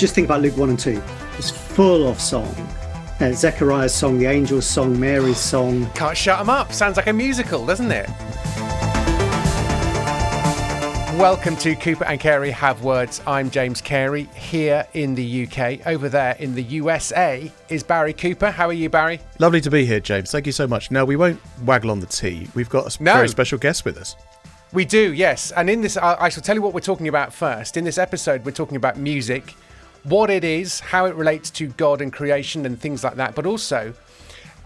just think about Luke 1 and 2. It's full of song. Uh, Zechariah's song, the angel's song, Mary's song. Can't shut them up. Sounds like a musical, doesn't it? Welcome to Cooper and Carey Have Words. I'm James Carey here in the UK. Over there in the USA is Barry Cooper. How are you, Barry? Lovely to be here, James. Thank you so much. Now, we won't waggle on the tea. We've got a No. very special guest with us. We do, yes. And in this, I, I shall tell you what we're talking about first. In this episode, we're talking about music, what it is, how it relates to God and creation and things like that, but also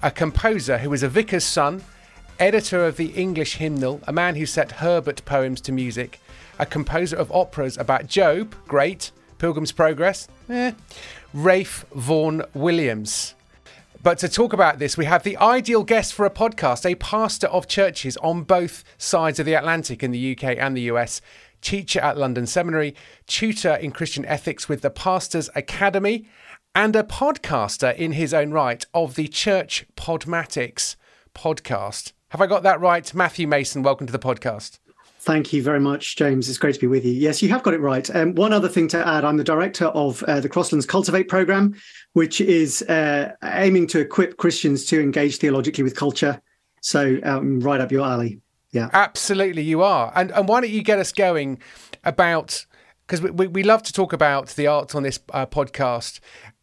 a composer who is a vicar's son, editor of the English hymnal, a man who set Herbert poems to music, a composer of operas about Job, great, Pilgrim's Progress, eh, Ralph Vaughan Williams. But to talk about this, we have the ideal guest for a podcast, a pastor of churches on both sides of the Atlantic in the UK and the US, teacher at London Seminary, tutor in Christian ethics with the Pastors Academy, and a podcaster in his own right of the Church Podmatics podcast. Have I got that right? Matthew Mason, welcome to the podcast. Thank you very much, James. It's great to be with you. Yes, you have got it right. Um, one other thing to add I'm the director of uh, the Crosslands Cultivate program, which is uh, aiming to equip Christians to engage theologically with culture. So, um, right up your alley. Yeah. Absolutely, you are. And and why don't you get us going about because we, we, we love to talk about the arts on this uh, podcast,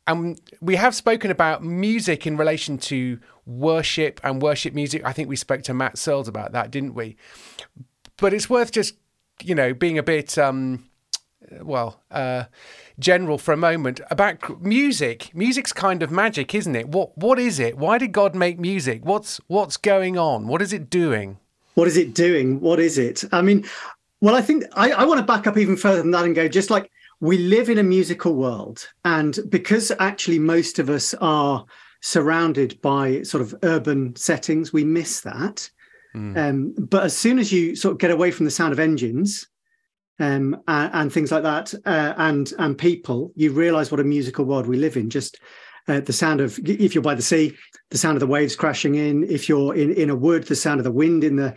and we have spoken about music in relation to worship and worship music. I think we spoke to Matt Searles about that, didn't we? But it's worth just you know being a bit um, well uh, general for a moment about music. Music's kind of magic, isn't it? What what is it? Why did God make music? What's what's going on? What is it doing? What is it doing? What is it? I mean, well, I think I, I want to back up even further than that and go just like we live in a musical world. And because actually most of us are surrounded by sort of urban settings, we miss that. Um, but as soon as you sort of get away from the sound of engines um, and, and things like that, uh, and and people, you realise what a musical world we live in. Just uh, the sound of if you're by the sea, the sound of the waves crashing in. If you're in in a wood, the sound of the wind in the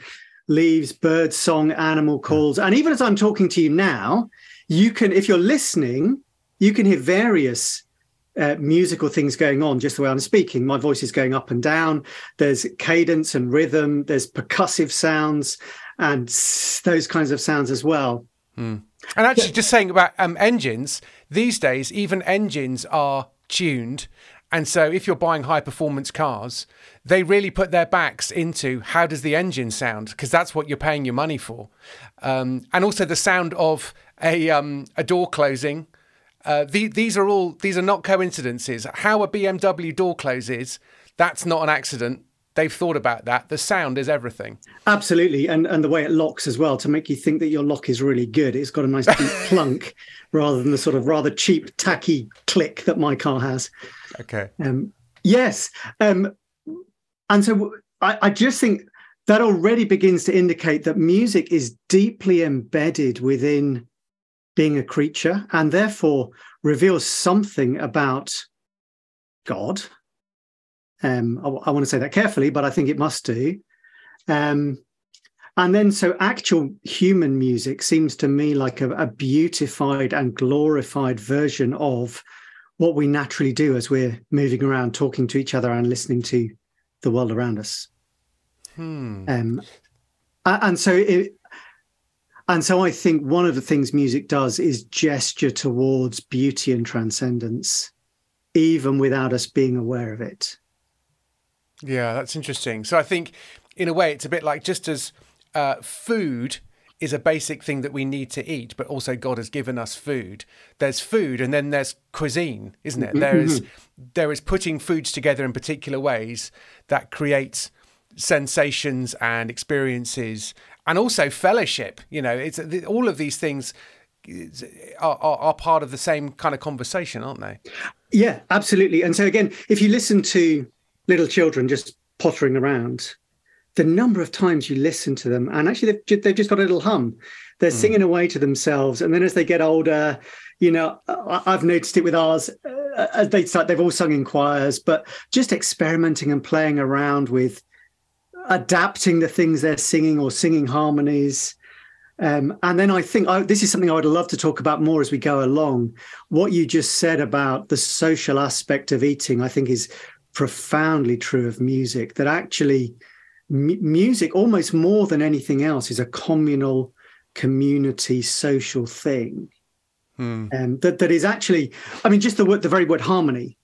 leaves, bird song, animal calls, and even as I'm talking to you now, you can, if you're listening, you can hear various uh, musical things going on just the way I'm speaking. My voice is going up and down. There's cadence and rhythm. There's percussive sounds and s- those kinds of sounds as well. And actually, just saying about um, engines, these days, even engines are tuned. And so, if you're buying high performance cars, they really put their backs into how does the engine sound? Because that's what you're paying your money for. Um, and also the sound of a, um, a door closing. Uh, the, these are all these are not coincidences. How a BMW door closes, that's not an accident. They've thought about that. The sound is everything. Absolutely, and and the way it locks as well to make you think that your lock is really good. It's got a nice deep plunk rather than the sort of rather cheap, tacky click that my car has. Okay. Um, yes, um, and so I, I just think that already begins to indicate that music is deeply embedded within being a creature, and therefore reveals something about God. Um, I, I want to say that carefully, but I think it must do. Um, and then, so actual human music seems to me like a, a beautified and glorified version of what we naturally do as we're moving around, talking to each other, and listening to the world around us. Um, and so, it, and so, I think one of the things music does is gesture towards beauty and transcendence, even without us being aware of it. Yeah, that's interesting. So I think, in a way, it's a bit like just as uh, food is a basic thing that we need to eat, but also God has given us food. There's food, and then there's cuisine, isn't it? There is there is putting foods together in particular ways that creates sensations and experiences, and also fellowship. You know, it's all of these things are, are, are part of the same kind of conversation, aren't they? Yeah, absolutely. And so again, if you listen to little children just pottering around, the number of times you listen to them, and actually they've, they've just got a little hum. They're singing away to themselves, and then as they get older, you know, I've noticed it with ours. Uh, as they start, they've all sung in choirs, but just experimenting and playing around with adapting the things they're singing or singing harmonies. Um, and then I think I, this is something I would love to talk about more as we go along. What you just said about the social aspect of eating, I think, is profoundly true of music. That actually, m- music, almost more than anything else, is a communal, community, social thing. Hmm. Um, that that is actually, I mean, just the word, the very word harmony,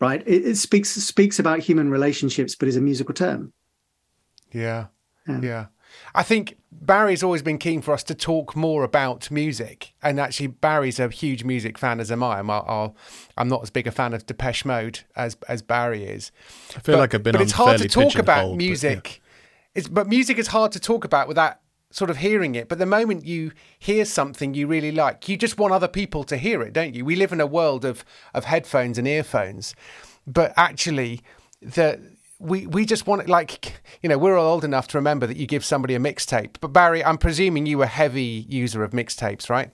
right? It, it speaks speaks about human relationships, but is a musical term. Yeah, um, yeah. I think Barry's always been keen for us to talk more about music, and actually Barry's a huge music fan, as am I. I'm, i am not as big a fan of Depeche Mode as as Barry is. I feel but, like I've been. But it's hard to talk about music. But, yeah. It's but music is hard to talk about without sort of hearing it. But the moment you hear something you really like, you just want other people to hear it, don't you? We live in a world of of headphones and earphones, but actually the we we just want it like you know we're all old enough to remember that you give somebody a mixtape. But barry i'm presuming you were heavy user of mixtapes right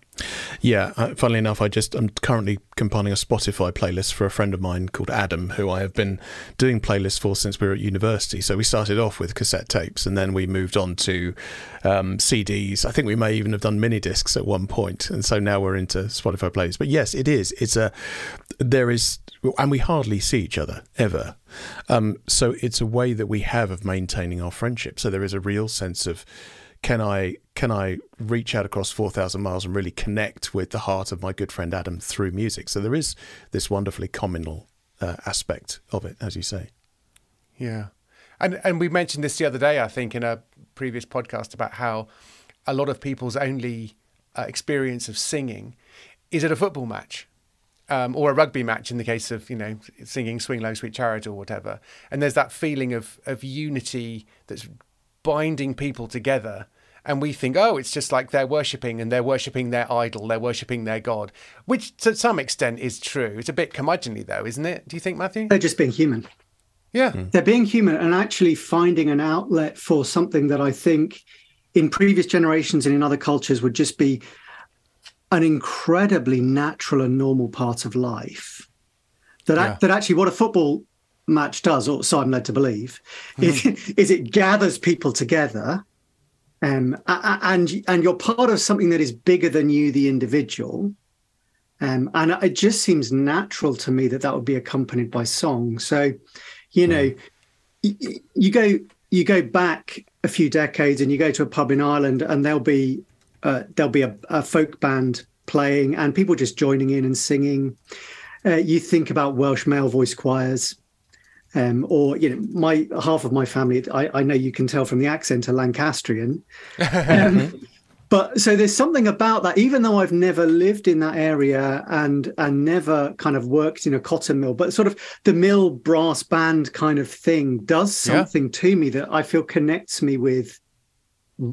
yeah uh, funnily enough i just i'm currently compiling a spotify playlist for a friend of mine called adam who i have been doing playlists for since we were at university so we started off with cassette tapes and then we moved on to um, cds i think we may even have done mini discs at one point. and so now we're into spotify playlists but yes it is it's a there is and we hardly see each other ever um, so it's a way that we have of maintaining our friendship. So there is a real sense of can I can I reach out across four thousand miles and really connect with the heart of my good friend Adam through music? So there is this wonderfully communal uh, aspect of it, as you say. Yeah, and and we mentioned this the other day, I think, in a previous podcast about how a lot of people's only uh, experience of singing is at a football match um, or a rugby match in the case of you know singing "Swing Low, Sweet Chariot" or whatever. And there's that feeling of of unity that's binding people together. And we think, oh, it's just like they're worshipping and they're worshipping their idol, they're worshipping their god, which to some extent is true. It's a bit curmudgeonly, though, isn't it? Do you think, Matthew? They're just being human. Yeah. Mm. They're being human and actually finding an outlet for something that I think in previous generations and in other cultures would just be an incredibly natural and normal part of life. That, yeah. that actually what a football match does, or so I'm led to believe, mm-hmm. is, is it gathers people together. Um, and and you're part of something that is bigger than you, the individual. Um, and it just seems natural to me that that would be accompanied by song. So, you know, mm. you, you go you go back a few decades and you go to a pub in Ireland and there'll be uh, there'll be a, a, folk band playing and people just joining in and singing. Uh, you think about Welsh male voice choirs, um, or you know, my half of my family. I, I, know you can tell from the accent, are Lancastrian. Um, but so there's something about that. Even though I've never lived in that area and and never kind of worked in a cotton mill, but sort of the mill brass band kind of thing does something yeah. to me that I feel connects me with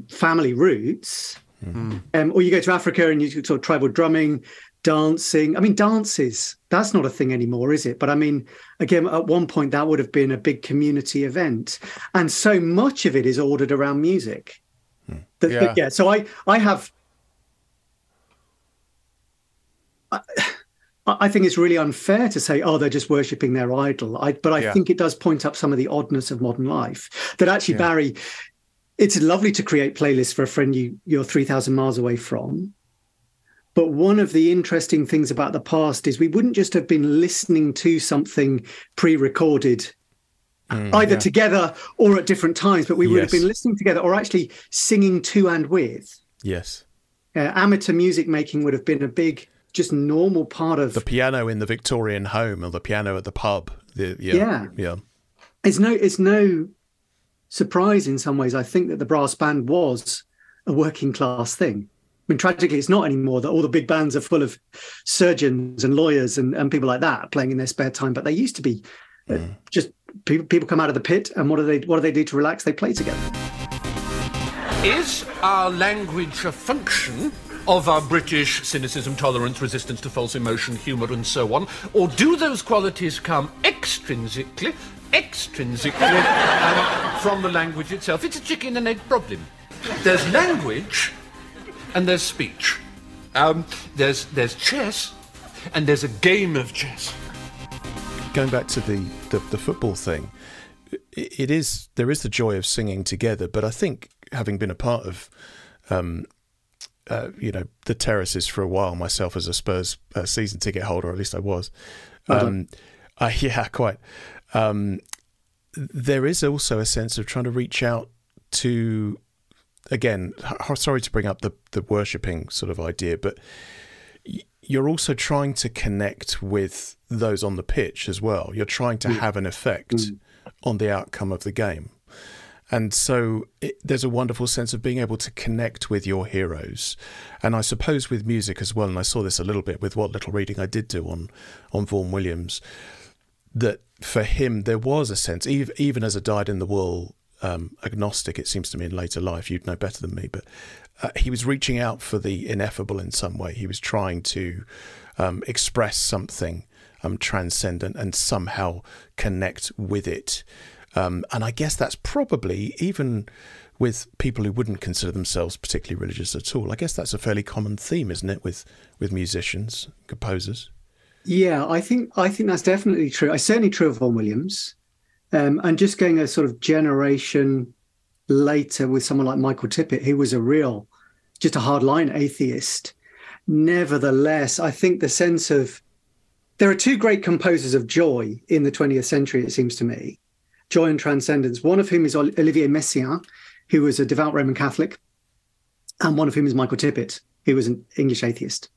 family roots Mm. Um, or you go to Africa and you sort of tribal drumming, dancing. I mean, dances, that's not a thing anymore, is it? But I mean, again, at one point that would have been a big community event. And so much of it is ordered around music. Mm. That, yeah. That, yeah. So I, I have. I, I think it's really unfair to say, oh, they're just worshipping their idol. I, but I yeah. think it does point up some of the oddness of modern life. That actually, yeah. Barry, it's lovely to create playlists for a friend you you're 3000 miles away from but one of the interesting things about the past is we wouldn't just have been listening to something pre-recorded mm, either yeah. together or at different times but we would yes. have been listening together or actually singing to and with yes uh, amateur music making would have been a big just normal part of the piano in the victorian home or the piano at the pub the, yeah yeah yeah it's no it's no surprise in some ways. I think that the brass band was a working class thing. I mean, tragically, it's not anymore that all the big bands are full of surgeons and lawyers and, and people like that playing in their spare time. But they used to be uh, mm. just people, people come out of the pit and what do they what do they do to relax? They play together. Is our language a function of our British cynicism, tolerance, resistance to false emotion, humour, and so on? Or do those qualities come extrinsically extrinsically um, from the language itself. It's a chicken and egg problem. There's language and there's speech. Um, there's, there's chess and there's a game of chess. Going back to the, the, the football thing, it is there is the joy of singing together, but I think having been a part of um, uh, you know, the terraces for a while myself as a Spurs uh, season ticket holder, or at least I was. Um, uh, yeah, quite. Um, there is also a sense of trying to reach out to, again, sorry to bring up the, the worshipping sort of idea, but you're also trying to connect with those on the pitch as well. You're trying to mm. have an effect mm. on the outcome of the game. And so it, there's a wonderful sense of being able to connect with your heroes. And I suppose with music as well, and I saw this a little bit with what little reading I did do on, on Vaughan Williams, that for him, there was a sense, even, even as a dyed in the wool um, agnostic, it seems to me in later life, you'd know better than me, but uh, he was reaching out for the ineffable in some way. He was trying to um, express something um, transcendent and somehow connect with it. Um, and I guess that's probably even with people who wouldn't consider themselves particularly religious at all. I guess that's a fairly common theme, isn't it, with with musicians, composers? Yeah, I think I think that's definitely true. I certainly true of Vaughan Williams, um, and just going a sort of generation later with someone like Michael Tippett, who was a real, just a hardline atheist. Nevertheless, I think the sense of there are two great composers of joy in the 20th century, it seems to me joy and transcendence, one of whom is Olivier Messiaen, who was a devout Roman Catholic, and one of whom is Michael Tippett, who was an English atheist.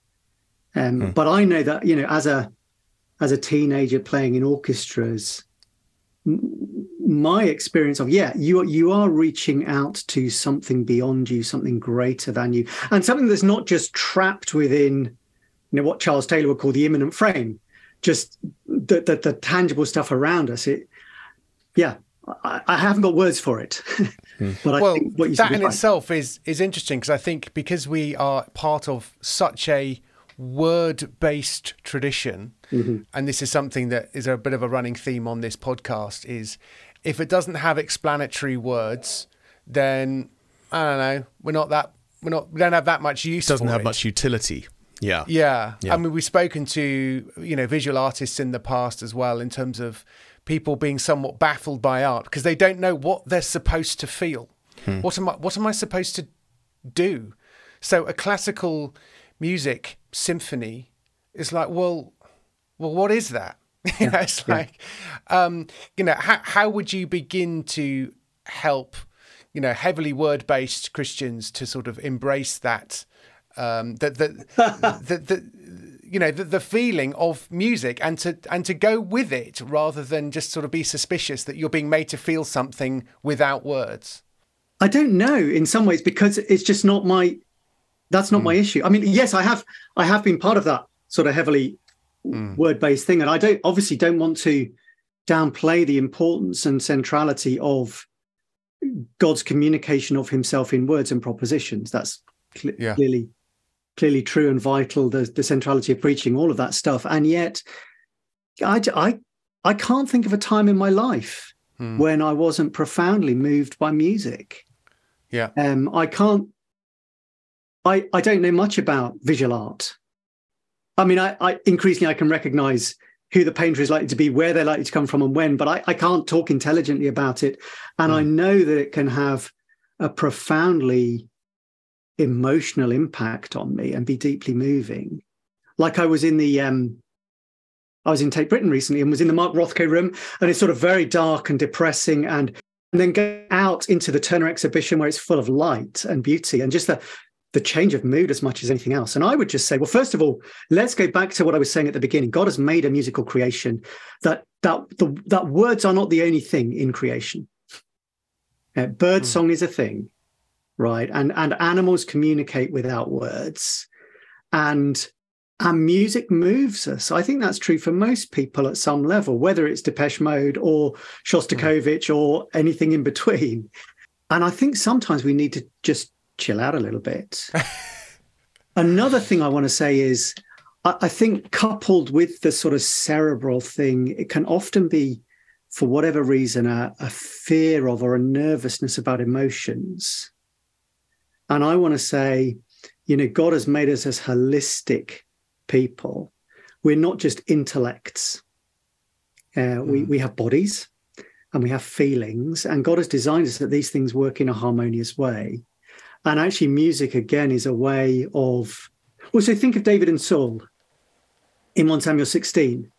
Um, hmm. But I know that, you know, as a as a teenager playing in orchestras, my experience of yeah you you are reaching out to something beyond you something greater than you. And something that's not just trapped within you know what charles taylor would call the immanent frame just the the, the tangible stuff around us. It yeah I, I haven't got words for it. Hmm. but I well that in itself is is interesting because i think because we are part of such a word based tradition mm-hmm. and this is something that is a bit of a running theme on this podcast is if it doesn't have explanatory words, then I don't know. We're not that. We're not. We don't have that much use. It Doesn't have it. much utility. Yeah. yeah. yeah. I mean, we've spoken to you know visual artists in the past as well in terms of people being somewhat baffled by art because they don't know what they're supposed to feel. Hmm. What am I? What am I supposed to do? So a classical music symphony is like, well, well, what is that? you know, it's like, um, you know, how, how would you begin to help, you know, heavily word based Christians to sort of embrace that, um, that, that, the, you know, the, the feeling of music and to, and to go with it rather than just sort of be suspicious that you're being made to feel something without words? I don't know in some ways because it's just not my, that's not mm. my issue. I mean, yes, I have, I have been part of that sort of heavily mm. word based thing. And I don't obviously don't want to downplay the importance and centrality of God's communication of Himself in words and propositions. That's cl- yeah. clearly clearly true and vital. The, the centrality of preaching, all of that stuff. And yet, I I I can't think of a time in my life mm. when I wasn't profoundly moved by music. Yeah. Um, I can't. I, I don't know much about visual art. I mean, I, I increasingly I can recognize who the painter is likely to be, where they're likely to come from, and when. But I, I can't talk intelligently about it, and mm. I know that it can have a profoundly emotional impact on me and be deeply moving. Like I was in the um, I was in Tate Britain recently and was in the Mark Rothko room, and it's sort of very dark and depressing, and and then go out into the Turner exhibition where it's full of light and beauty, and just the the change of mood as much as anything else. And I would just say, well, first of all, let's go back to what I was saying at the beginning. God has made a musical creation that that the, that words are not the only thing in creation. Uh, bird mm. song is a thing, right? And and animals communicate without words, and and music moves us. I think that's true for most people at some level, whether it's Depeche Mode or Shostakovich mm. or anything in between. And I think sometimes we need to just chill out a little bit. Another thing I want to say is I, I think coupled with the sort of cerebral thing, it can often be, for whatever reason, a, a fear of or a nervousness about emotions. And I want to say, you know, God has made us as holistic people. We're not just intellects. Uh, mm. we, we have bodies and we have feelings, and God has designed us that these things work in a harmonious way. And actually, music again is a way of. Well, so think of David and Saul in 1 Samuel 16.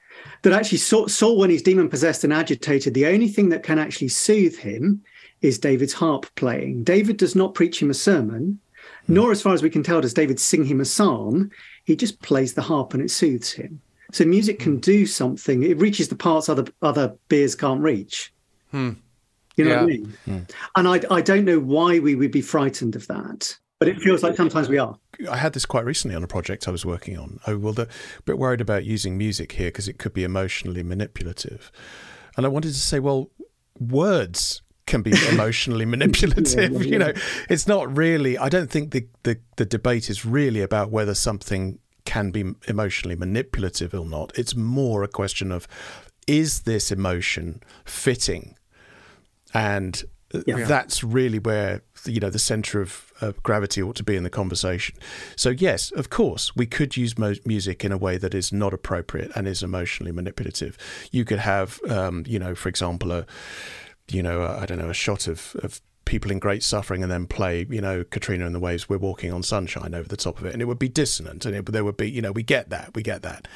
That actually, Saul, Saul, when he's demon possessed and agitated, the only thing that can actually soothe him is David's harp playing. David does not preach him a sermon, nor, as far as we can tell, does David sing him a psalm. He just plays the harp and it soothes him. So music can do something. It reaches the parts other other beers can't reach. Hmm. You know Yeah. what I mean? Hmm. And I, I don't know why we would be frightened of that, but it feels like sometimes we are. I had this quite recently on a project I was working on. I was a bit worried about using music here because it could be emotionally manipulative. And I wanted to say, well, words can be emotionally manipulative. You know, it's not really, I don't think the, the, the debate is really about whether something can be emotionally manipulative or not. It's more a question of is this emotion fitting? And Yeah. that's really where you know the center of, of gravity ought to be in the conversation. So yes, of course, we could use mo- music in a way that is not appropriate and is emotionally manipulative. You could have, um, you know, for example, a you know, I I don't know, a shot of, of people in great suffering and then play, you know, Katrina and the Waves, We're Walking on Sunshine over the top of it. And it would be dissonant and it, there would be, you know, we get that, we get that.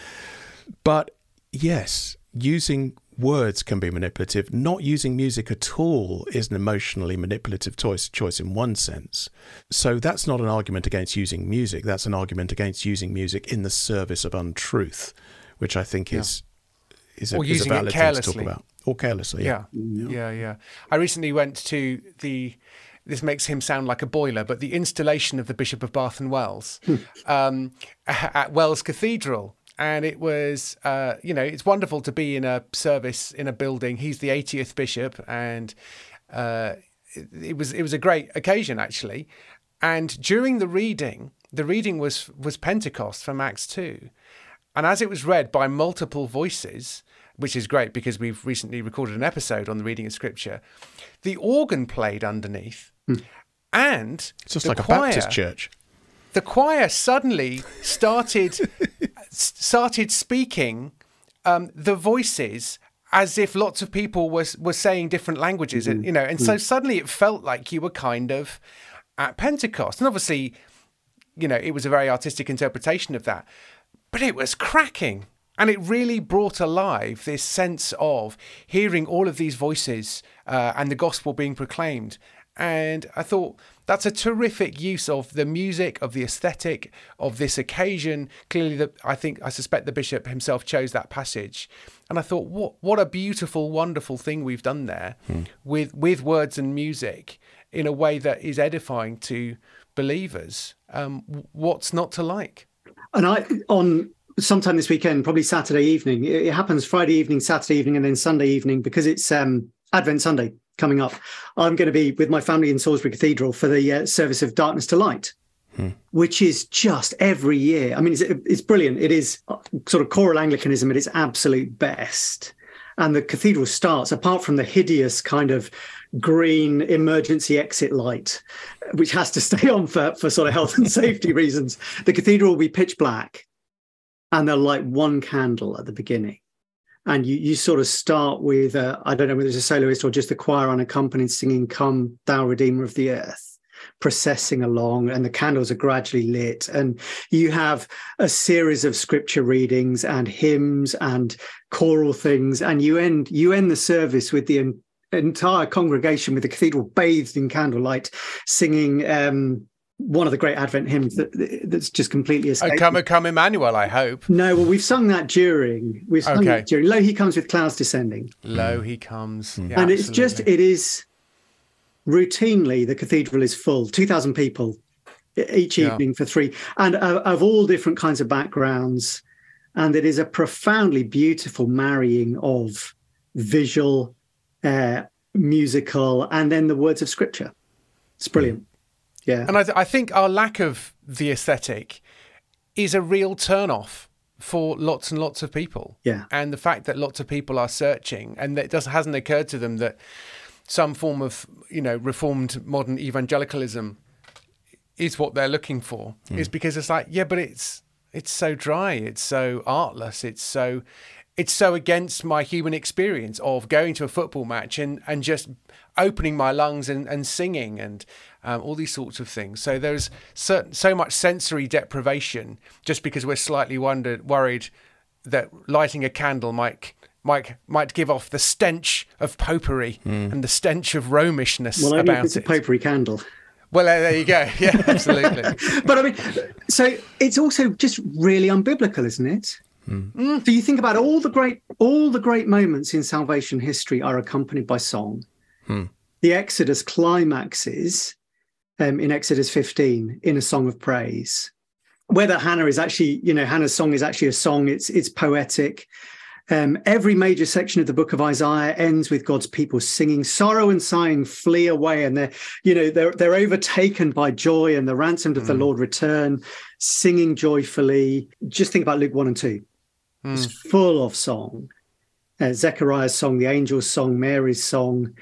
But yes, using words can be manipulative. Not using music at all is an emotionally manipulative choice, choice in one sense. So that's not an argument against using music. That's an argument against using music in the service of untruth, which I think is is a, Or is a using it valid thing to talk about. Or carelessly, yeah. Yeah. yeah, yeah, I recently went to the. This makes him sound like a boiler, but the installation of the Bishop of Bath and Wells um, at Wells Cathedral, and it was, uh, you know, it's wonderful to be in a service in a building. He's the 80th bishop, and uh, it, it was it was a great occasion actually. And during the reading, the reading was was Pentecost from Acts two, and as it was read by multiple voices, which is great because we've recently recorded an episode on the reading of scripture, the organ played underneath, and It's just like a Baptist church. The choir suddenly started started speaking um, the voices as if lots of people were were saying different languages, and you know, and so suddenly it felt like you were kind of at Pentecost, and obviously, you know, it was a very artistic interpretation of that, but it was cracking. And it really brought alive this sense of hearing all of these voices uh, and the gospel being proclaimed. And I thought that's a terrific use of the music, of the aesthetic, of this occasion. Clearly, the, I think I suspect the bishop himself chose that passage, and I thought, what what a beautiful, wonderful thing we've done there with with words and music in a way that is edifying to believers. Um, what's not to like? And I on sometime this weekend, probably Saturday evening. It, it happens Friday evening, Saturday evening, and then Sunday evening because it's um, Advent Sunday coming up. I'm going to be with my family in Salisbury Cathedral for the uh, service of Darkness to Light, which is just every year. I mean, it's, it's brilliant. It is uh, sort of choral Anglicanism at its absolute best. And the cathedral starts, apart from the hideous kind of green emergency exit light, which has to stay on for, for sort of health and safety reasons, the cathedral will be pitch black and they'll light one candle at the beginning. And you, you sort of start with, uh, I don't know whether it's a soloist or just the choir unaccompanied singing, Come, Thou Redeemer of the Earth, processing along, and the candles are gradually lit. And you have a series of scripture readings and hymns and choral things. And you end, you end the service with the en- entire congregation with the cathedral bathed in candlelight, singing um, one of the great Advent hymns that, that's just completely Oh, escaped. come, come, Emmanuel. I hope. No, well, we've sung that during. We've sung Okay. that during. Lo, he comes with clouds descending, Lo, he comes. Yeah, and it's just it is routinely the cathedral is full, two thousand people each Yeah. evening for three, and uh, of all different kinds of backgrounds, and it is a profoundly beautiful marrying of visual, uh, musical, and then the words of scripture. It's brilliant. Yeah. And I, th- I think our lack of the aesthetic is a real turn-off for lots and lots of people. Yeah. And the fact that lots of people are searching and that it does, hasn't occurred to them that some form of, you know, reformed modern evangelicalism is what they're looking for hmm. is because it's like, yeah, but it's it's so dry, it's so artless, it's so it's so against my human experience of going to a football match and, and just opening my lungs and, and singing and um, all these sorts of things. So there's certain, so much sensory deprivation just because we're slightly wondered, worried that lighting a candle might might might give off the stench of popery mm. and the stench of Romishness well, about it's it. a popery candle. Well, uh, there you go. Yeah, absolutely. but I mean, so it's also just really unbiblical, isn't it? Mm. So you think about all the great all the great moments in salvation history are accompanied by song. Mm. The Exodus climaxes um, in Exodus 15 in a song of praise. Whether Hannah is actually, you know, Hannah's song is actually a song. It's it's poetic. Um, every major section of the book of Isaiah ends with God's people singing, sorrow and sighing flee away, and they're, you know, they're they're overtaken by joy, and the ransomed of mm. the Lord return, singing joyfully. Just think about Luke one and two; mm. it's full of song. Uh, Zechariah's song, the angel's song, Mary's song,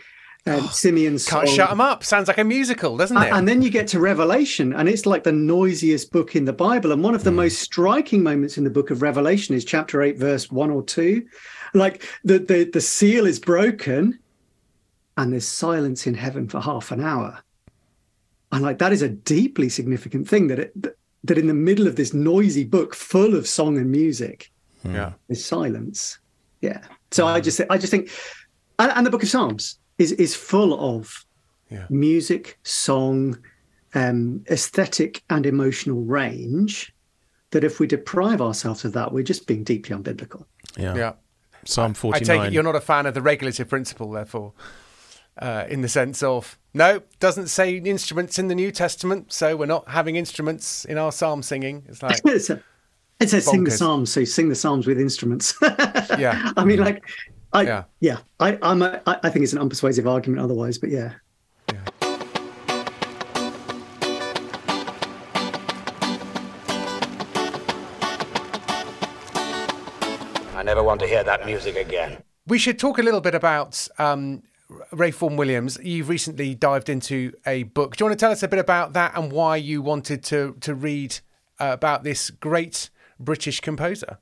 um, Simeon's Can't song. shut them up. Sounds like a musical, doesn't it? And then you get to Revelation, and it's like the noisiest book in the Bible. And one of the mm. most striking moments in the book of Revelation is chapter 8, verse 1 or 2. Like the, the, the seal is broken, and there's silence in heaven for half an hour. And like that is a deeply significant thing that it that in the middle of this noisy book full of song and music, yeah, there's silence. Yeah. So I just I just think and, and the book of Psalms is is full of yeah. music, song, um, aesthetic, and emotional range. That if we deprive ourselves of that, we're just being deeply unbiblical. Yeah. Yeah. Psalm forty nine. I take it you're not a fan of the regulative principle, therefore. Uh, in the sense of no, doesn't say instruments in the New Testament, so we're not having instruments in our psalm singing. It's like it's a, it says sing the psalms, so sing the psalms with instruments. yeah, I mean, like I, yeah, yeah. I, I'm a, I think it's an unpersuasive argument otherwise, but yeah. yeah. I never want to hear that music again. We should talk a little bit about um, Ray Vaughan Williams. You've recently dived into a book. Do you want to tell us a bit about that and why you wanted to to read uh, about this great British composer?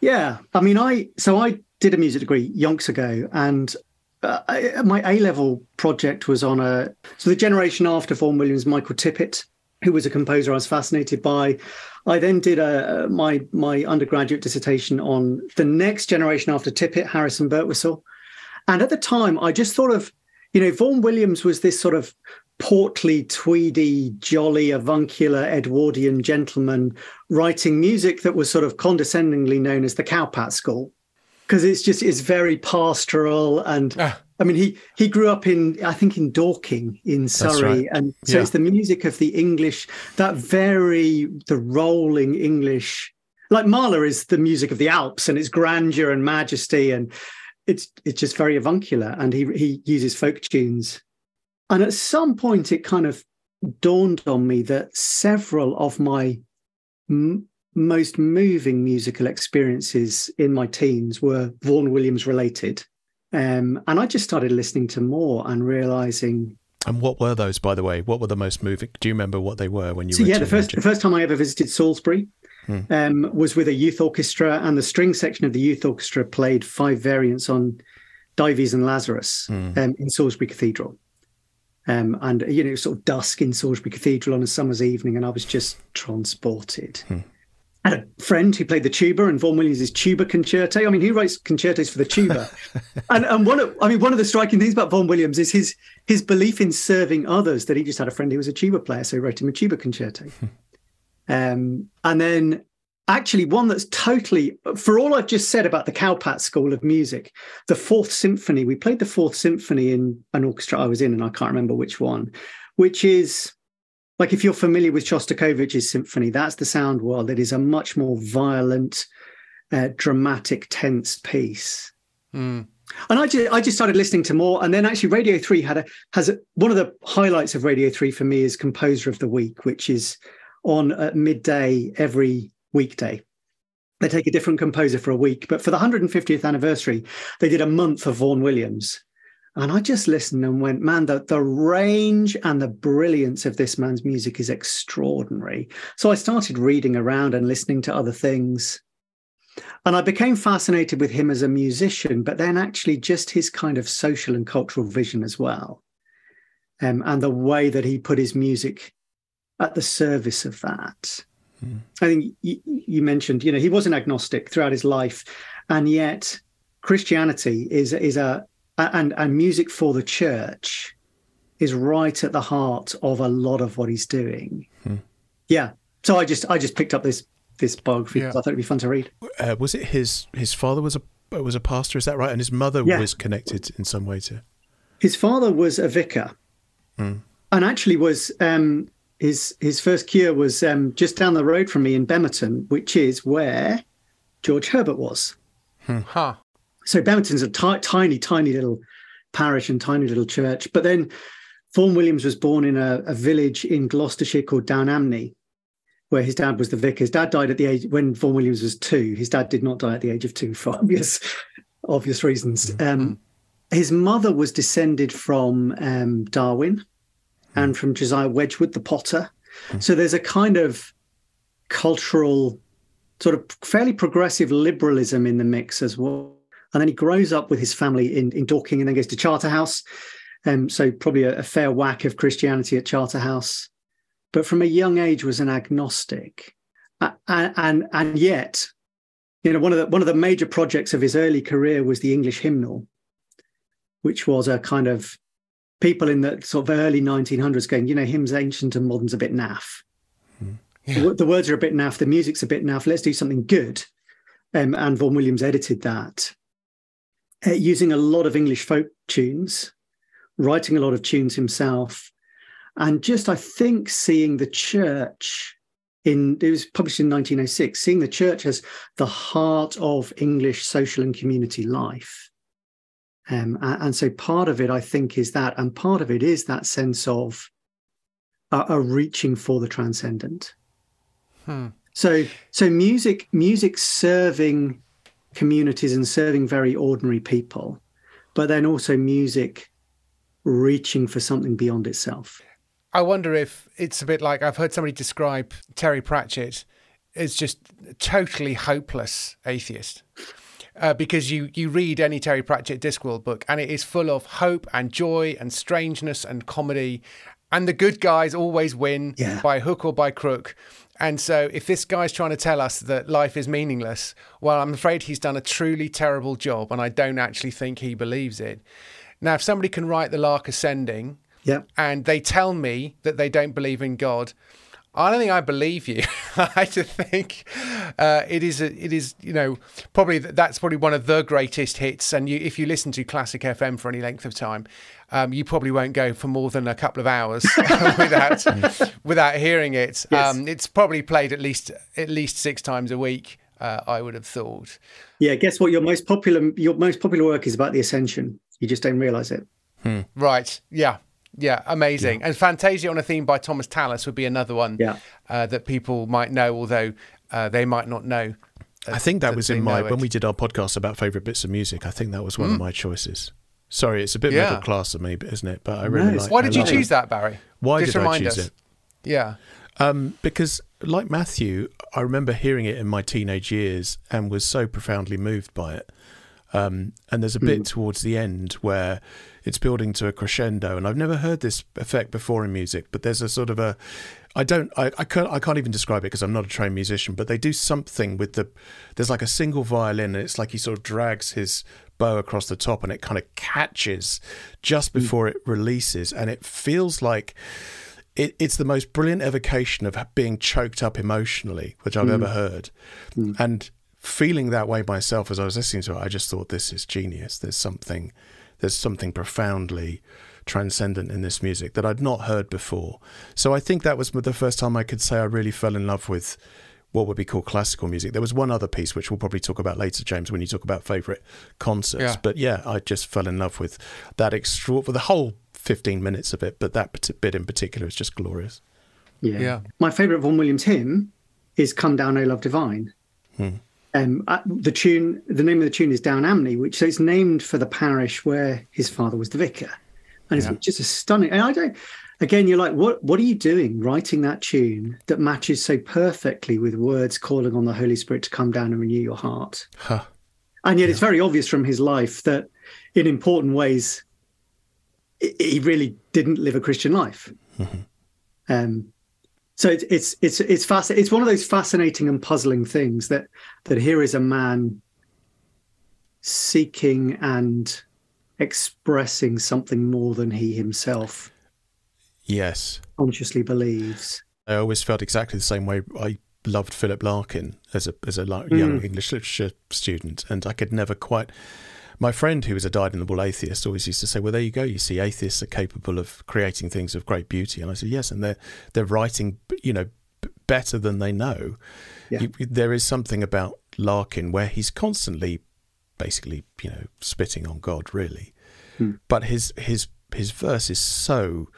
Yeah, I mean, I so I did a music degree yonks ago, and uh, I, my A level project was on a so the generation after Vaughan Williams, Michael Tippett, who was a composer I was fascinated by. I then did a my my undergraduate dissertation on the next generation after Tippett, Harrison Birtwistle, and at the time I just thought of, you know, Vaughan Williams was this sort of portly, tweedy, jolly, avuncular Edwardian gentleman writing music that was sort of condescendingly known as the Cowpat School because it's just it's very pastoral and ah. I mean he he grew up in I think in Dorking in Surrey right. and so yeah. it's the music of the English that very the rolling English like Mahler is the music of the Alps and its grandeur and majesty and it's it's just very avuncular and he he uses folk tunes and at some point it kind of dawned on me that several of my m- most moving musical experiences in my teens were Vaughan Williams related. Um, and I just started listening to more and realizing. And what were those, by the way? What were the most moving? Do you remember what they were when you? So yeah, the first the first time I ever visited Salisbury hmm. um, was with a youth orchestra, and the string section of the youth orchestra played five variants on Dives and Lazarus hmm. um, in Salisbury Cathedral. Um, and you know, sort of dusk in Salisbury Cathedral on a summer's evening, and I was just transported. Hmm. I had a friend who played the tuba and Vaughan Williams' tuba concerto. I mean, he writes concertos for the tuba. and and one of I mean, one of the striking things about Vaughan Williams is his his belief in serving others, that he just had a friend who was a tuba player, so he wrote him a tuba concerto. um, and then actually one that's totally for all I've just said about the Cowpat School of Music, the Fourth Symphony, we played the Fourth Symphony in an orchestra I was in, and I can't remember which one, which is like if you're familiar with Shostakovich's symphony, that's the sound world. It is a much more violent, uh, dramatic, tense piece. Mm. And I just I just started listening to more, and then actually Radio Three had a has a, one of the highlights of Radio Three for me is Composer of the Week, which is on at midday every weekday. They take a different composer for a week, but for the 150th anniversary, they did a month of Vaughan Williams, and I just listened and went, man, the, the range and the brilliance of this man's music is extraordinary. So I started reading around and listening to other things. and I became fascinated with him as a musician, but then actually just his kind of social and cultural vision as well. Um, and the way that he put his music at the service of that. Mm. I think you, you, mentioned, you know, he was an agnostic throughout his life, and yet Christianity is is a and and music for the church is right at the heart of a lot of what he's doing. Mm. Yeah. So I just I just picked up this this biography yeah. I thought it'd be fun to read. Uh, was it his his father was a was a pastor? Is that right? And his mother yeah. was connected in some way to. His father was a vicar, mm. and actually was um, his his first cure was um, just down the road from me in Bemerton, which is where George Herbert was. Hmm. Huh. So Bemerton's a t- tiny, tiny little parish and tiny little church. But then Vaughan Williams was born in a, a village in Gloucestershire called Down Ampney, where his dad was the vicar. His dad died at the age when Vaughan Williams was two. His dad did not die at the age of two for obvious obvious reasons. Mm-hmm. Um, his mother was descended from um, Darwin. And from Josiah Wedgwood, the potter. Mm-hmm. So there's a kind of cultural, sort of fairly progressive liberalism in the mix as well. And then he grows up with his family in, in Dorking and then goes to Charterhouse. Um, so probably a, a fair whack of Christianity at Charterhouse but from a young age was an agnostic. And, and, and yet, you know, one of the one of the major projects of his early career was the English hymnal, which was a kind of people in the sort of early 1900s going, you know, hymns ancient and modern's a bit naff. Hmm. Yeah. The, the, words are a bit naff, the music's a bit naff. Let's do something good. Um, and Vaughan Williams edited that uh, using a lot of English folk tunes, writing a lot of tunes himself, and just I think seeing the church in it was published in 1906, seeing the church as the heart of English social and community life. Um, and, so part of it, I think, is that, and part of it is that sense of a, a reaching for the transcendent. Hmm. So, so music, music serving communities and serving very ordinary people, but then also music reaching for something beyond itself. I wonder if it's a bit like I've heard somebody describe Terry Pratchett as just totally hopeless atheist. Uh, because you you read any Terry Pratchett Discworld book and it is full of hope and joy and strangeness and comedy, and the good guys always win yeah. by hook or by crook. And so, if this guy's trying to tell us that life is meaningless, well, I'm afraid he's done a truly terrible job, and I don't actually think he believes it. Now, if somebody can write The Lark Ascending yeah. And they tell me that they don't believe in God. I don't think I believe you. I just think uh, it is. A, it is. You know, probably that's probably one of the greatest hits. And you, if you listen to Classic FM for any length of time, um, you probably won't go for more than a couple of hours without without hearing it. Yes. Um, it's probably played at least at least six times a week. Uh, I would have thought. Yeah. Guess what? Your most popular your most popular work is about the Ascension. You just don't realise it. Hmm. Right. Yeah. Yeah, amazing. Yeah. And Fantasia on a theme by Thomas Tallis would be another one yeah. uh, that people might know, although uh, they might not know. I think that, that was in my when we did our podcast about favorite bits of music. I think that was one mm. of my choices. Sorry, it's a bit yeah. middle class of me, isn't it? But I really like. Why did you choose it. that, Barry? Why Just did I choose us. it? Yeah, um, because like Matthew, I remember hearing it in my teenage years and was so profoundly moved by it. Um, and there's a bit mm. towards the end where it's building to a crescendo, and I've never heard this effect before in music. But there's a sort of a, I don't, I, I can't, I can't even describe it because I'm not a trained musician. But they do something with the, there's like a single violin, and it's like he sort of drags his bow across the top, and it kind of catches just mm. before it releases, and it feels like. It, it's the most brilliant evocation of being choked up emotionally, which I've mm. ever heard. Mm. And feeling that way myself as I was listening to it, I just thought this is genius. There's something, there's something profoundly transcendent in this music that I'd not heard before. So I think that was the first time I could say I really fell in love with what would be called classical music. There was one other piece which we'll probably talk about later, James, when you talk about favorite concerts. Yeah. But yeah, I just fell in love with that extra for the whole 15 minutes of it. But that bit in particular is just glorious. Yeah. yeah. My favorite Vaughan Williams hymn is "Come Down, O Love Divine." Hmm. Um, uh, the tune, the name of the tune is Down Ampney, which so it's named for the parish where his father was the vicar, and yeah. it's just a stunning. And I don't, again, you're like, what what are you doing writing that tune that matches so perfectly with words calling on the Holy Spirit to come down and renew your heart? Huh. And yet, it's very obvious from his life that, in important ways, he really didn't live a Christian life. Um, so it's it's it's it's fasc- It's one of those fascinating and puzzling things that that here is a man seeking and expressing something more than he himself Yes. consciously believes. I always felt exactly the same way. I loved Philip Larkin as a as a young mm. English literature student, and I could never quite. My friend, who was a dyed-in-the-wool atheist, always used to say, "Well, there you go. You see, atheists are capable of creating things of great beauty." And I said, "Yes, and they're they're writing, you know, better than they know." Yeah. You- there is something about Larkin where he's constantly, basically, you know, spitting on God, really. Hmm. But his his his verse is so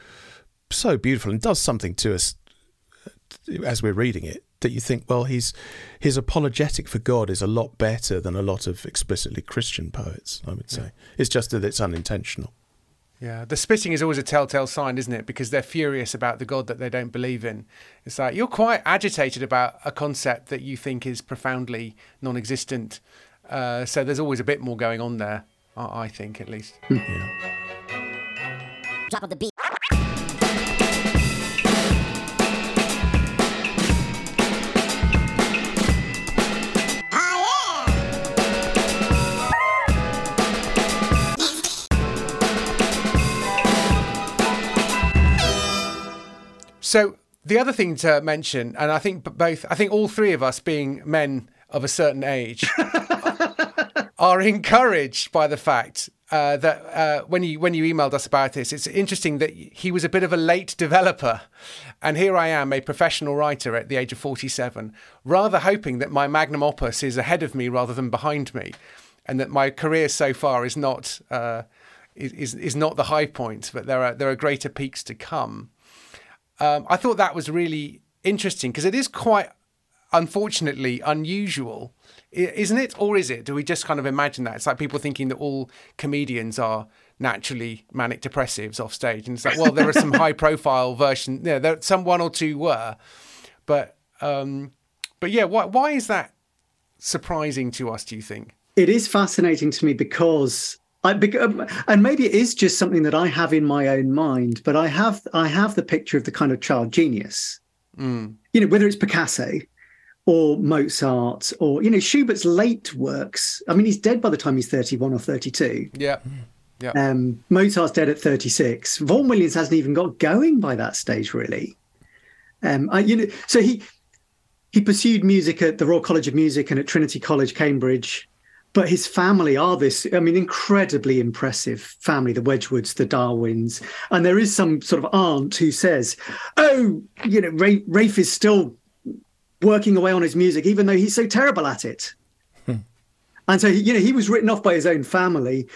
so beautiful and does something to us uh, as we're reading it that you think, well, he's his apologetic for God is a lot better than a lot of explicitly Christian poets. I would say it's just that it's unintentional. Yeah, the spitting is always a telltale sign, isn't it? Because they're furious about the God that they don't believe in. It's like you're quite agitated about a concept that you think is profoundly non existent. Uh, so there's always a bit more going on there, I I think, at least. Drop of the beat. So the other thing to mention, and I think both, I think all three of us being men of a certain age, are encouraged by the fact uh, that uh, when you when you emailed us about this, it's interesting that he was a bit of a late developer, and here I am, a professional writer at the age of forty-seven, rather hoping that my magnum opus is ahead of me rather than behind me, and that my career so far is not uh, is, is is not the high point, but there are there are greater peaks to come. Um, I thought that was really interesting because it is quite, unfortunately, unusual, isn't it? Or is it? Do we just kind of imagine that? It's like people thinking that all comedians are naturally manic depressives off stage, and it's like, well, there are some high profile versions. Yeah, there some one or two were, but um, but yeah, why why is that surprising to us? Do you think? It is fascinating to me because I um, and maybe it is just something that I have in my own mind, but I have I have the picture of the kind of child genius. You know, whether it's Picasso or Mozart or you know Schubert's late works. I mean, he's dead by the time he's thirty-one or thirty-two. Yeah, yeah. Um, Mozart's dead at 36. Vaughan Williams hasn't even got going by that stage, really. Um, I, you know, so he he pursued music at the Royal College of Music and at Trinity College, Cambridge. But his family are this, I mean, incredibly impressive family, the Wedgwoods, the Darwins. And there is some sort of aunt who says, Oh, you know, Rafe, Rafe is still working away on his music, even though he's so terrible at it. Hmm. And so, you know, he was written off by his own family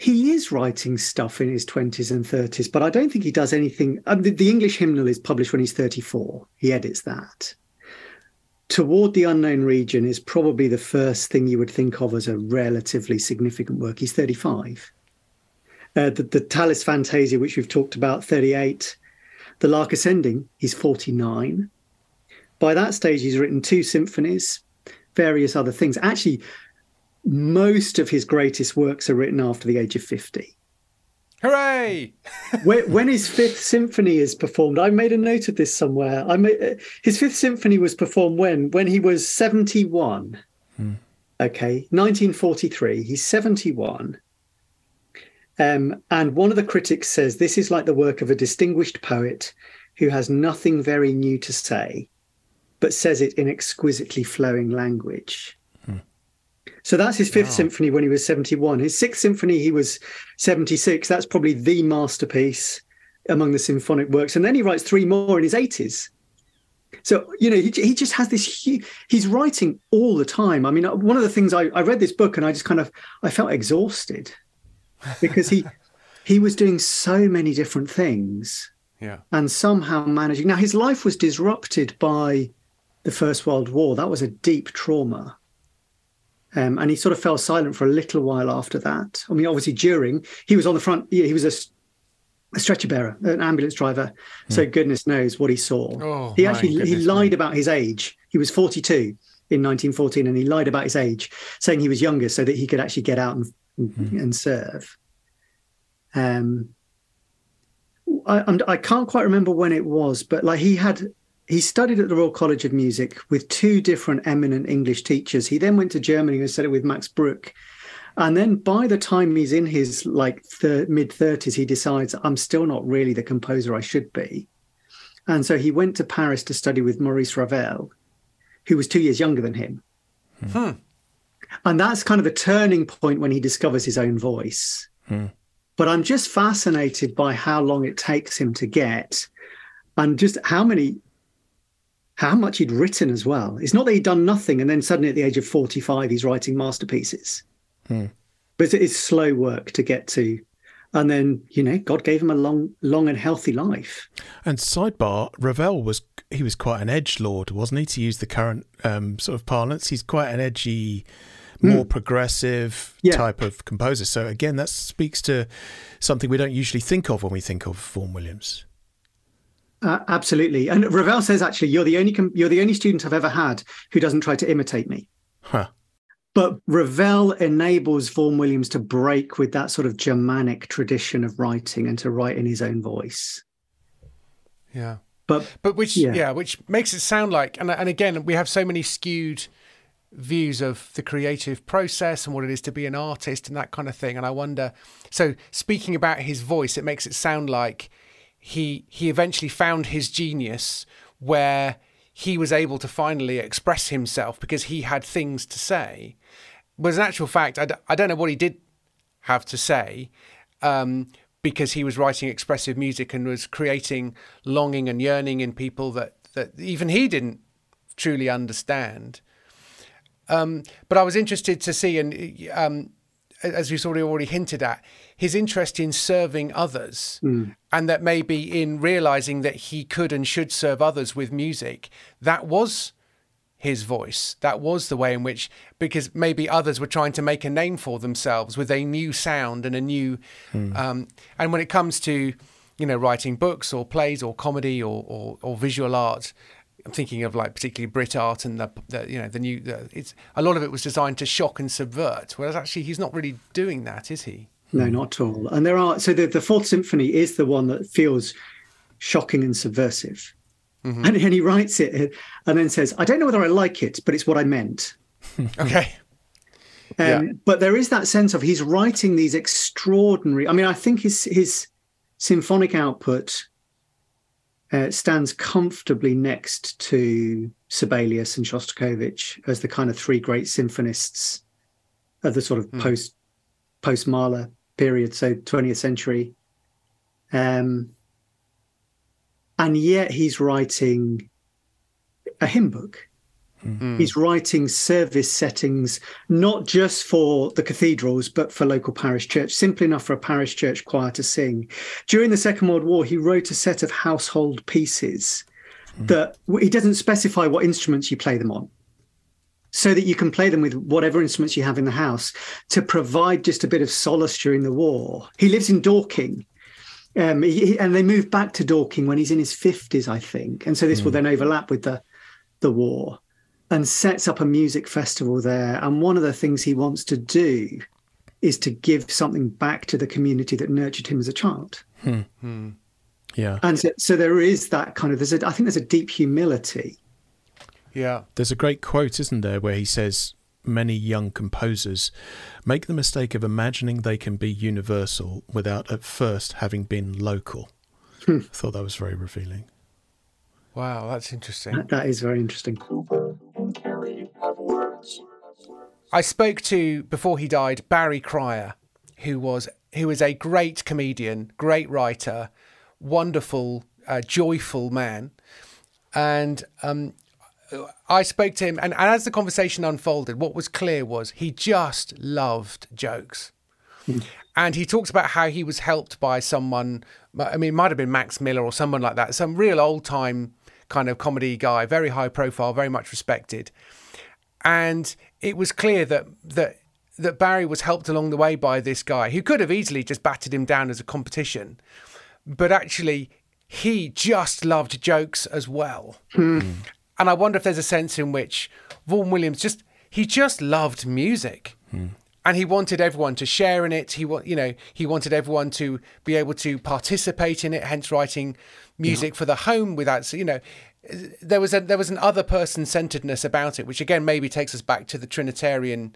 he is writing stuff in his 20s and 30s, but I don't think he does anything. The English hymnal is published when he's 34. He edits that. Toward the Unknown Region is probably the first thing you would think of as a relatively significant work. He's 35. Uh, the, the Tallis Fantasia, which we've talked about, 38. The Lark Ascending, he's 49. By that stage, he's written two symphonies, various other things. Actually, most of his greatest works are written after the age of 50. Hooray! when, when his fifth symphony is performed, I made a note of this somewhere. I made, uh, his fifth symphony was performed when? When he was 71. Okay, 1943. He's 71. Um, and one of the critics says this is like the work of a distinguished poet who has nothing very new to say, but says it in exquisitely flowing language. So that's his fifth symphony when he was 71. His sixth symphony, he was 76. That's probably the masterpiece among the symphonic works. And then he writes three more in his 80s. So, you know, he, he just has this huge, he's writing all the time. I mean, uh, one of the things I, I read this book and I just kind of, I felt exhausted because he, he was doing so many different things Yeah. and somehow managing. Now, his life was disrupted by the First World War. That was a deep trauma. Um, and he sort of fell silent for a little while after that. I mean, obviously, during he was on the front, yeah, he was a stretcher bearer, an ambulance driver. So goodness knows what he saw. Oh, he actually he lied me. about his age. He was 42 in 1914, and he lied about his age, saying he was younger so that he could actually get out and and serve. Um, I I'm, I can't quite remember when it was, but like he had he studied at the Royal College of Music with two different eminent English teachers. He then went to Germany and studied with Max Bruch. And then by the time he's in his like thir- mid 30s, he decides, I'm still not really the composer I should be. And so he went to Paris to study with Maurice Ravel, who was two years younger than him. Hmm. Hmm. And that's kind of the turning point when he discovers his own voice. Hmm. But I'm just fascinated by how long it takes him to get and just how many how much he'd written as well. It's not that he'd done nothing and then suddenly at the age of 45 he's writing masterpieces. But it's slow work to get to. And then, you know, God gave him a long long and healthy life. And sidebar, Ravel was he was quite an edge lord, wasn't he? To use the current um, sort of parlance, he's quite an edgy, more progressive Yeah. type of composer. So again, that speaks to something we don't usually think of when we think of Vaughan Williams. Uh, absolutely. And Ravel says actually you're the only com- you're the only student I've ever had who doesn't try to imitate me. Huh. But Ravel enables Vaughan Williams to break with that sort of Germanic tradition of writing and to write in his own voice. Yeah. But But which, yeah. Yeah. which makes it sound like, and and again, we have so many skewed views of the creative process and what it is to be an artist and that kind of thing. And I wonder, so speaking about his voice, it makes it sound like he he eventually found his genius where he was able to finally express himself because he had things to say. But in actual fact, I, d- I don't know what he did have to say um, because he was writing expressive music and was creating longing and yearning in people that, that even he didn't truly understand. Um, but I was interested to see, and um, as we sort of already hinted at, his interest in serving others, and that maybe in realizing that he could and should serve others with music, that was his voice. That was the way in which, because maybe others were trying to make a name for themselves with a new sound and a new. Um, and when it comes to, you know, writing books or plays or comedy or, or, or visual art, I'm thinking of like particularly Brit art and the, the you know the new. The, it's a lot of it was designed to shock and subvert, whereas actually he's not really doing that, is he? No, not at all. And there are so the, the Fourth Symphony is the one that feels shocking and subversive. And, and he writes it and then says, I don't know whether I like it, but it's what I meant. Okay. Um, Yeah. But there is that sense of he's writing these extraordinary. I mean, I think his his symphonic output uh, stands comfortably next to Sibelius and Shostakovich as the kind of three great symphonists of the sort of post post Mahler period, so 20th century. Um, and yet he's writing a hymn book. He's writing service settings, not just for the cathedrals, but for local parish church, simply enough for a parish church choir to sing. During the Second World War, he wrote a set of household pieces that he doesn't specify what instruments you play them on. So that you can play them with whatever instruments you have in the house to provide just a bit of solace during the war. He lives in Dorking, um, he, he- and they moved back to Dorking when he's in his fifties, I think, and so this will hmm. then overlap with the the war, and sets up a music festival there. And one of the things he wants to do is to give something back to the community that nurtured him as a child. Hmm. Hmm. Yeah. And so, so there is that kind of there's a I think there's a deep humility. Yeah. There's a great quote, isn't there, where he says, Many young composers make the mistake of imagining they can be universal without at first having been local. I thought that was very revealing. Wow, that's interesting. That- that is very interesting. I spoke to before he died Barry Cryer, who was who is a great comedian, great writer, wonderful, uh, joyful man, and um, I spoke to him, and, and as the conversation unfolded, what was clear was he just loved jokes. Hmm. And he talks about how he was helped by someone. I mean, it might have been Max Miller or someone like that, some real old time kind of comedy guy, very high profile, very much respected. And it was clear that that that Barry was helped along the way by this guy who could have easily just batted him down as a competition, but actually he just loved jokes as well. Hmm. Hmm. And I wonder if there's a sense in which Vaughan Williams just he just loved music. And he wanted everyone to share in it. He wa- you know, he wanted everyone to be able to participate in it, hence writing music for the home without you know there was a there was an other person centeredness about it, which again maybe takes us back to the Trinitarian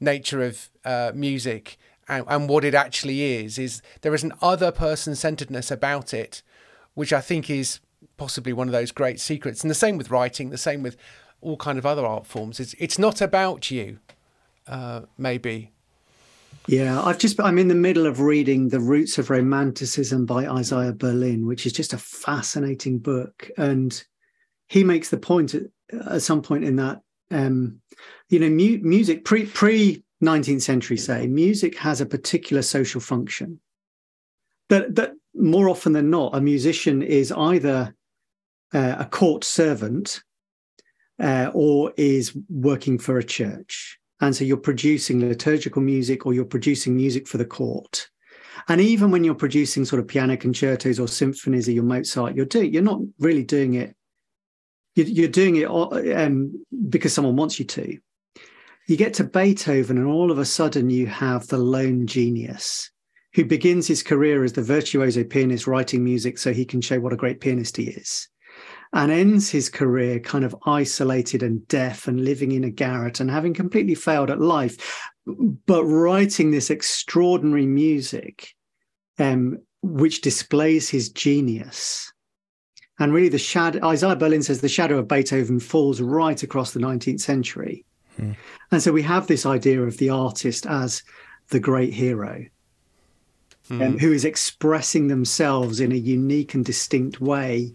nature of uh, music and, and what it actually is. Is there is an other person centeredness about it, which I think is possibly one of those great secrets. And the same with writing, the same with all kind of other art forms. It's it's not about you, uh, maybe. Yeah, I've just I'm in the middle of reading The Roots of Romanticism by Isaiah Berlin, which is just a fascinating book. And he makes the point at, at some point in that, um, you know, mu- music pre pre 19th century, say, music has a particular social function. That that more often than not, a musician is either uh, a court servant uh, or is working for a church. And so you're producing liturgical music or you're producing music for the court. And even when you're producing sort of piano concertos or symphonies or your Mozart, you're doing you're not really doing it. You're, doing it um, because someone wants you to. You get to Beethoven, and all of a sudden you have the lone genius who begins his career as the virtuoso pianist writing music so he can show what a great pianist he is and ends his career kind of isolated and deaf and living in a garret and having completely failed at life, but writing this extraordinary music, um, which displays his genius. And really, the shadow, Isaiah Berlin says the shadow of Beethoven falls right across the 19th century. Hmm. And so we have this idea of the artist as the great hero. Hmm. Um, who is expressing themselves in a unique and distinct way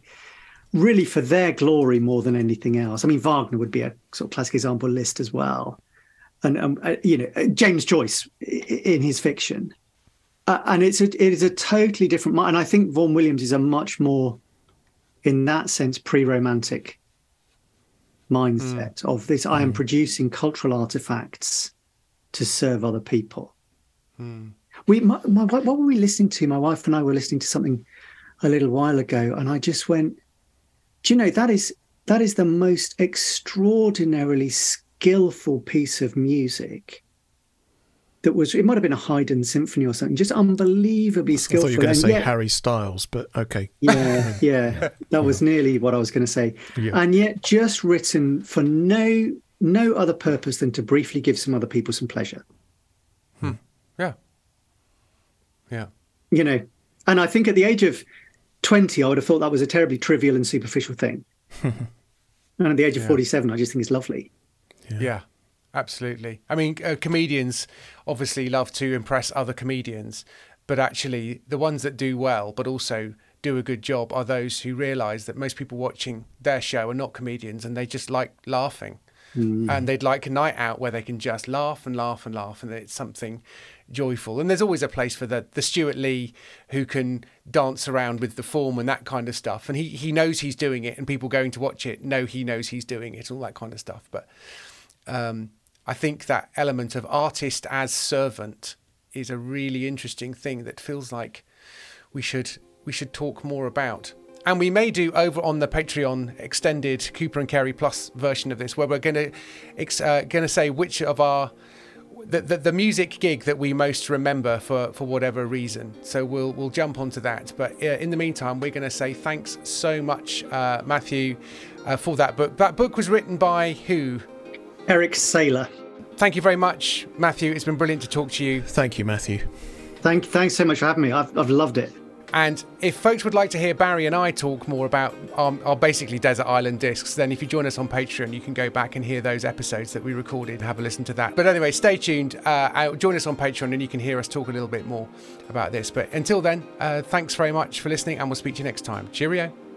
really for their glory more than anything else. I mean, Wagner would be a sort of classic example Liszt as well, and um, uh, you know uh, James Joyce in his fiction, uh, and it's a, it is a totally different. Mind. And I think Vaughan Williams is a much more, in that sense, pre-romantic mindset mm. of this. I am mm. producing cultural artifacts to serve other people. Mm. We, my, my, what were we listening to? My wife and I were listening to something a little while ago, and I just went do you know that is that is the most extraordinarily skillful piece of music that was it might have been a Haydn symphony or something, just unbelievably skillful. I thought you were going to say yet, Harry Styles, but okay. Yeah, yeah, that was nearly what I was going to say. Yeah. And yet, just written for no no other purpose than to briefly give some other people some pleasure. Hmm. Yeah, yeah. You know, and I think at the age of 20, I would have thought that was a terribly trivial and superficial thing. and at the age of yeah. 47, I just think it's lovely. Yeah, yeah absolutely. I mean, uh, comedians obviously love to impress other comedians, but actually, the ones that do well, but also do a good job, are those who realise that most people watching their show are not comedians and they just like laughing. Mm. And they'd like a night out where they can just laugh and laugh and laugh, and it's something joyful. And there's always a place for the the Stewart Lee who can dance around with the form and that kind of stuff. And he he knows he's doing it, and people going to watch it know he knows he's doing it, all that kind of stuff. But um, I think that element of artist as servant is a really interesting thing that feels like we should we should talk more about. And we may do over on the Patreon extended Cooper and Carey Plus version of this, where we're going to uh, going to say which of our the, the, the, music gig that we most remember for, for whatever reason. So we'll we'll jump onto that. But uh, in the meantime, we're going to say thanks so much, uh, Matthew, uh, for that book. That book was written by who? Eric Saylor. Thank you very much, Matthew. It's been brilliant to talk to you. Thank you, Matthew. Thank thanks so much for having me. I've I've loved it. And if folks would like to hear Barry and I talk more about our, our, basically desert island discs, then if you join us on Patreon, you can go back and hear those episodes that we recorded. And have a listen to that. But anyway, stay tuned. Uh, join us on Patreon, and you can hear us talk a little bit more about this. But until then, uh, thanks very much for listening, and we'll speak to you next time. Cheerio.